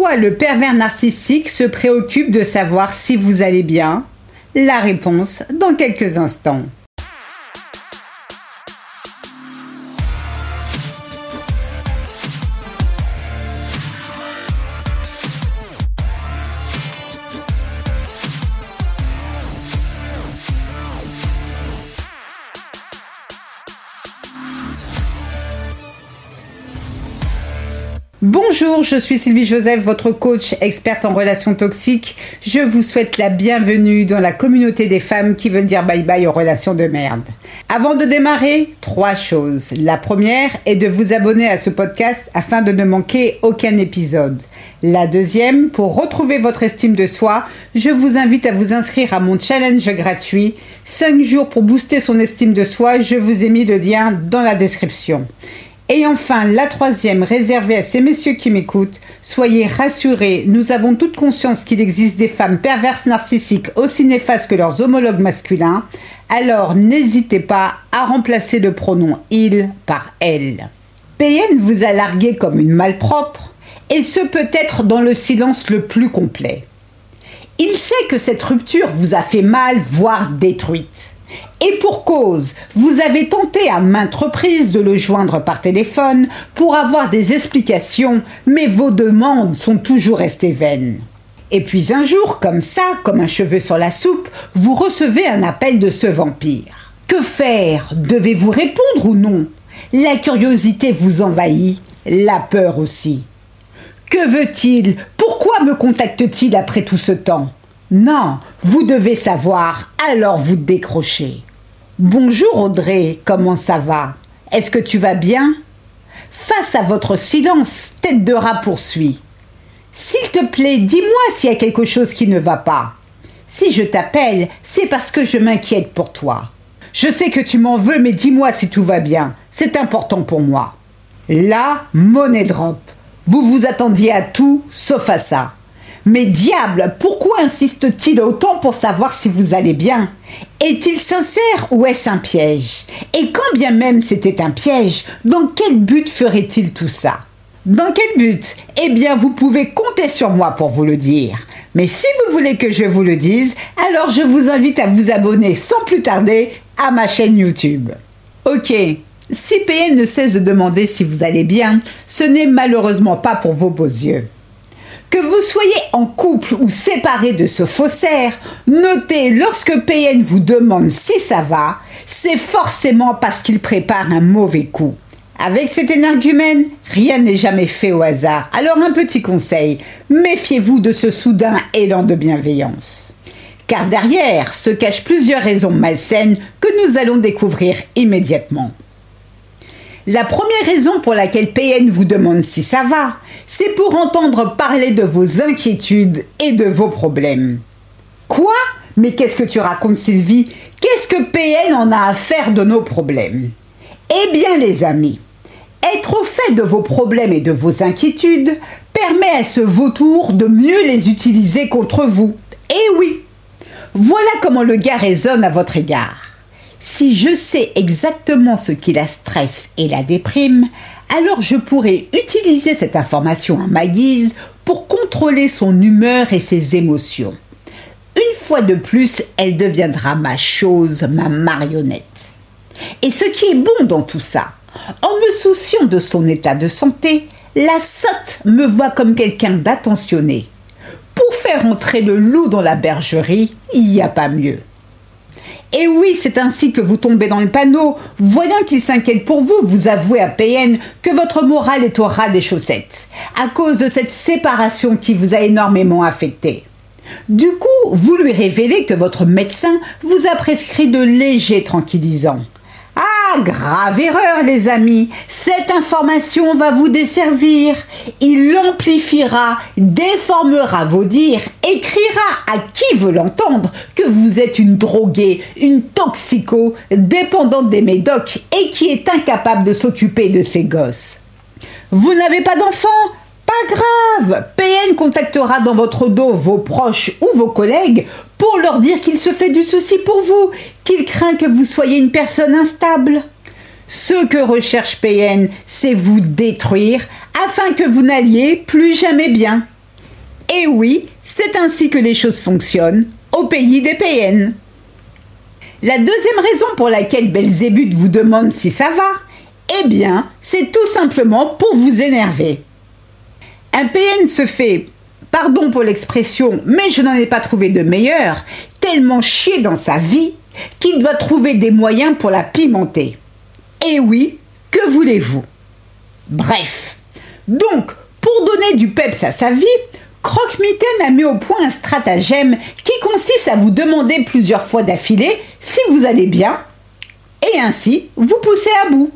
Pourquoi le pervers narcissique se préoccupe de savoir si vous allez bien? La réponse dans quelques instants. Bonjour, je suis Sylvie Joseph, votre coach experte en relations toxiques. Je vous souhaite la bienvenue dans la communauté des femmes qui veulent dire bye bye aux relations de merde. Avant de démarrer, trois choses. La première est de vous abonner à ce podcast afin de ne manquer aucun épisode. La deuxième, pour retrouver votre estime de soi, je vous invite à vous inscrire à mon challenge gratuit 5 jours pour booster son estime de soi. Je vous ai mis le lien dans la description. Et enfin, la troisième, réservée à ces messieurs qui m'écoutent, soyez rassurés, nous avons toute conscience qu'il existe des femmes perverses narcissiques aussi néfastes que leurs homologues masculins, alors n'hésitez pas à remplacer le pronom il par elle. PN vous a largué comme une malpropre, et ce peut être dans le silence le plus complet. Il sait que cette rupture vous a fait mal, voire détruite. Et pour cause, vous avez tenté à maintes reprises de le joindre par téléphone pour avoir des explications, mais vos demandes sont toujours restées vaines. Et puis un jour, comme ça, comme un cheveu sur la soupe, vous recevez un appel de ce vampire. Que faire? Devez-vous répondre ou non? La curiosité vous envahit, la peur aussi. Que veut-il? Pourquoi me contacte-t-il après tout ce temps? Non, vous devez savoir, alors vous décrochez. Bonjour Audrey, comment ça va? Est-ce que tu vas bien? Face à votre silence, tête de rat poursuit. S'il te plaît, dis-moi s'il y a quelque chose qui ne va pas. Si je t'appelle, c'est parce que je m'inquiète pour toi. Je sais que tu m'en veux, mais dis-moi si tout va bien. C'est important pour moi. Là, monnaie drop. Vous vous attendiez à tout, sauf à ça. Mais diable, pourquoi insiste-t-il autant pour savoir si vous allez bien? Est-il sincère ou est-ce un piège? Et quand bien même c'était un piège, dans quel but ferait-il tout ça? Dans quel but? Eh bien, vous pouvez compter sur moi pour vous le dire. Mais si vous voulez que je vous le dise, alors je vous invite à vous abonner sans plus tarder à ma chaîne YouTube. Ok, si PN ne cesse de demander si vous allez bien, ce n'est malheureusement pas pour vos beaux yeux. Que vous soyez en couple ou séparé de ce faussaire, notez lorsque PN vous demande si ça va, c'est forcément parce qu'il prépare un mauvais coup. Avec cet énergumène, rien n'est jamais fait au hasard. Alors un petit conseil, méfiez-vous de ce soudain élan de bienveillance. Car derrière se cachent plusieurs raisons malsaines que nous allons découvrir immédiatement. La première raison pour laquelle PN vous demande si ça va, c'est pour entendre parler de vos inquiétudes et de vos problèmes. Quoi? Mais qu'est-ce que tu racontes Sylvie? Qu'est-ce que PN en a à faire de nos problèmes? Eh bien les amis, être au fait de vos problèmes et de vos inquiétudes permet à ce vautour de mieux les utiliser contre vous. Eh oui Voilà comment le gars résonne à votre égard. Si je sais exactement ce qui la stresse et la déprime, alors je pourrais utiliser cette information à ma guise pour contrôler son humeur et ses émotions. Une fois de plus, elle deviendra ma chose, ma marionnette. Et ce qui est bon dans tout ça, en me souciant de son état de santé, la sotte me voit comme quelqu'un d'attentionné. Pour faire entrer le loup dans la bergerie, il n'y a pas mieux. Et oui, c'est ainsi que vous tombez dans le panneau. Voyant qu'il s'inquiète pour vous, vous avouez à PN que votre morale est au ras des chaussettes, à cause de cette séparation qui vous a énormément affecté. Du coup, vous lui révélez que votre médecin vous a prescrit de légers tranquillisants. Grave erreur, les amis. Cette information va vous desservir. Il amplifiera, déformera vos dires, écrira à qui veut l'entendre que vous êtes une droguée, une toxico, dépendante des médocs et qui est incapable de s'occuper de ses gosses. Vous n'avez pas d'enfant pas grave, PN contactera dans votre dos vos proches ou vos collègues pour leur dire qu'il se fait du souci pour vous, qu'il craint que vous soyez une personne instable. Ce que recherche PN, c'est vous détruire afin que vous n'alliez plus jamais bien. Et oui, c'est ainsi que les choses fonctionnent au pays des PN. La deuxième raison pour laquelle Belzébuth vous demande si ça va, eh bien, c'est tout simplement pour vous énerver. Un PN se fait, pardon pour l'expression, mais je n'en ai pas trouvé de meilleur, tellement chier dans sa vie qu'il doit trouver des moyens pour la pimenter. Et oui, que voulez-vous? Bref. Donc, pour donner du peps à sa vie, Croque-Mitaine a mis au point un stratagème qui consiste à vous demander plusieurs fois d'affilée si vous allez bien et ainsi vous pousser à bout.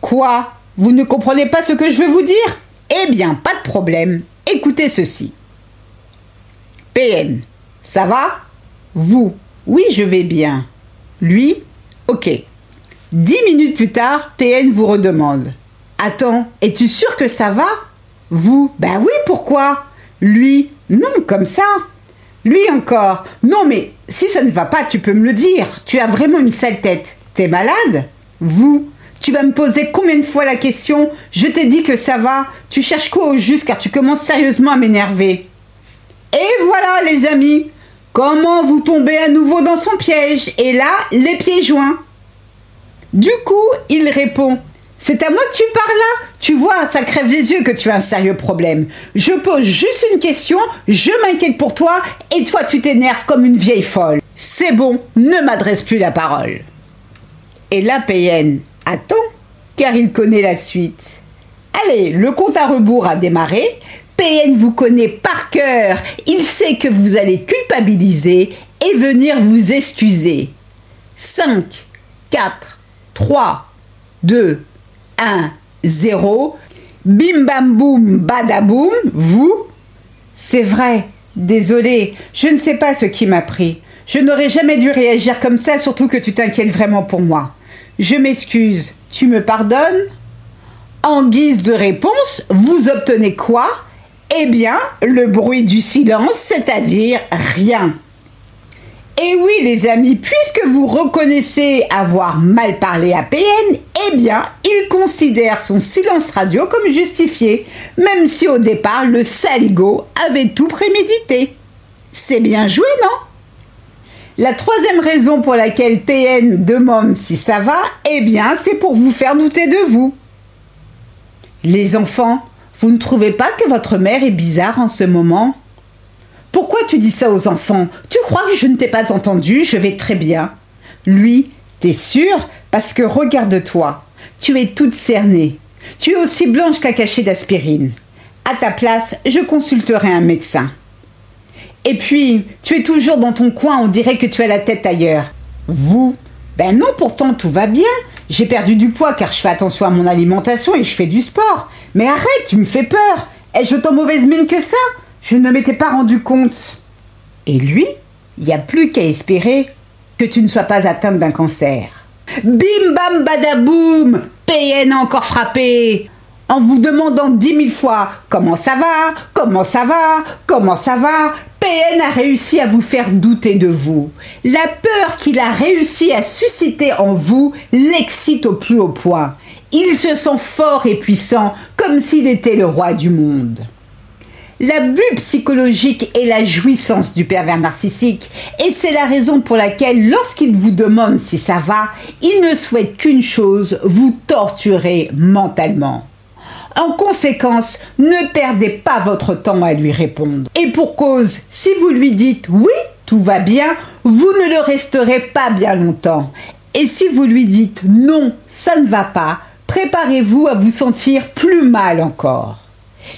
Quoi? Vous ne comprenez pas ce que je veux vous dire? Eh bien, pas de problème. Écoutez ceci. PN. Ça va? Vous? Oui, je vais bien. Lui? Ok. Dix minutes plus tard, PN vous redemande. Attends, es-tu sûr que ça va? Vous? Ben oui, pourquoi? Lui? Non, comme ça. Lui encore. Non, mais si ça ne va pas, tu peux me le dire. Tu as vraiment une sale tête. T'es malade? Vous? Tu vas me poser combien de fois la question Je t'ai dit que ça va. Tu cherches quoi au juste car tu commences sérieusement à m'énerver. Et voilà les amis. Comment vous tombez à nouveau dans son piège Et là, les pieds joints. Du coup, il répond c'est à moi que tu parles là? Tu vois, ça crève les yeux que tu as un sérieux problème. Je pose juste une question, je m'inquiète pour toi, et toi tu t'énerves comme une vieille folle. C'est bon, ne m'adresse plus la parole. Et la PN attend, car il connaît la suite. Allez, le compte à rebours a démarré. PN vous connaît par cœur. Il sait que vous allez culpabiliser et venir vous excuser. 5, 4, 3, 2, 1, 0. Bim bam boum badaboum, vous C'est vrai, désolé, je ne sais pas ce qui m'a pris. Je n'aurais jamais dû réagir comme ça, surtout que tu t'inquiètes vraiment pour moi. Je m'excuse, tu me pardonnes? En guise de réponse, vous obtenez quoi? Eh bien, le bruit du silence, c'est-à-dire rien. Et oui, les amis, puisque vous reconnaissez avoir mal parlé à PN, eh bien, il considère son silence radio comme justifié, même si au départ, le saligo avait tout prémédité. C'est bien joué, non? La troisième raison pour laquelle PN demande si ça va, eh bien, c'est pour vous faire douter de vous. Les enfants, vous ne trouvez pas que votre mère est bizarre en ce moment? Pourquoi tu dis ça aux enfants? Tu crois que je ne t'ai pas entendu? Je vais très bien. Lui, t'es sûr? Parce que regarde-toi, tu es toute cernée. Tu es aussi blanche qu'un cachet d'aspirine. À ta place, je consulterai un médecin. Et puis, tu es toujours dans ton coin, on dirait que tu as la tête ailleurs. Vous? Ben non, pourtant tout va bien. J'ai perdu du poids car je fais attention à mon alimentation et je fais du sport. Mais arrête, tu me fais peur. Ai-je autant mauvaise mine que ça? Je ne m'étais pas rendu compte. Et lui, il n'y a plus qu'à espérer que tu ne sois pas atteinte d'un cancer. Bim bam badaboum PN a encore frappé en vous demandant dix mille fois comment ça va, comment ça va, comment ça va, A réussi à vous faire douter de vous. La peur qu'il a réussi à susciter en vous l'excite au plus haut point. Il se sent fort et puissant comme s'il était le roi du monde. L'abus psychologique est la jouissance du pervers narcissique et c'est la raison pour laquelle lorsqu'il vous demande si ça va, il ne souhaite qu'une chose, vous torturer mentalement. En conséquence, ne perdez pas votre temps à lui répondre. Et pour cause, si vous lui dites oui, tout va bien, vous ne le resterez pas bien longtemps. Et si vous lui dites non, ça ne va pas, préparez-vous à vous sentir plus mal encore.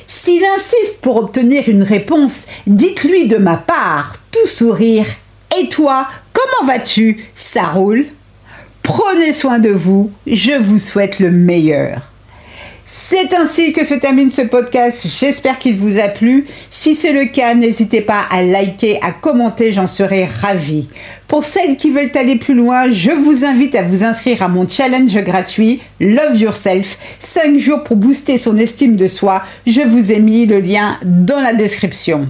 S'il insiste pour obtenir une réponse, dites-lui de ma part, tout sourire. Et toi, comment vas-tu? Ça roule? Prenez soin de vous, je vous souhaite le meilleur. C'est ainsi que se termine ce podcast. J'espère qu'il vous a plu. Si c'est le cas, n'hésitez pas à liker, à commenter, j'en serai ravie. Pour celles qui veulent aller plus loin, je vous invite à vous inscrire à mon challenge gratuit Love Yourself. 5 jours pour booster son estime de soi. Je vous ai mis le lien dans la description.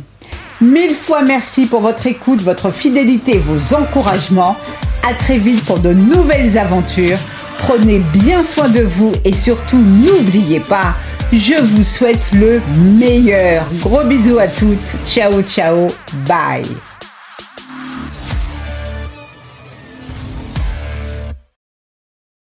Mille fois merci pour votre écoute, votre fidélité, vos encouragements. À très vite pour de nouvelles aventures. Prenez bien soin de vous et surtout n'oubliez pas, Je vous souhaite le meilleur. Gros bisous à toutes. Ciao, ciao. Bye.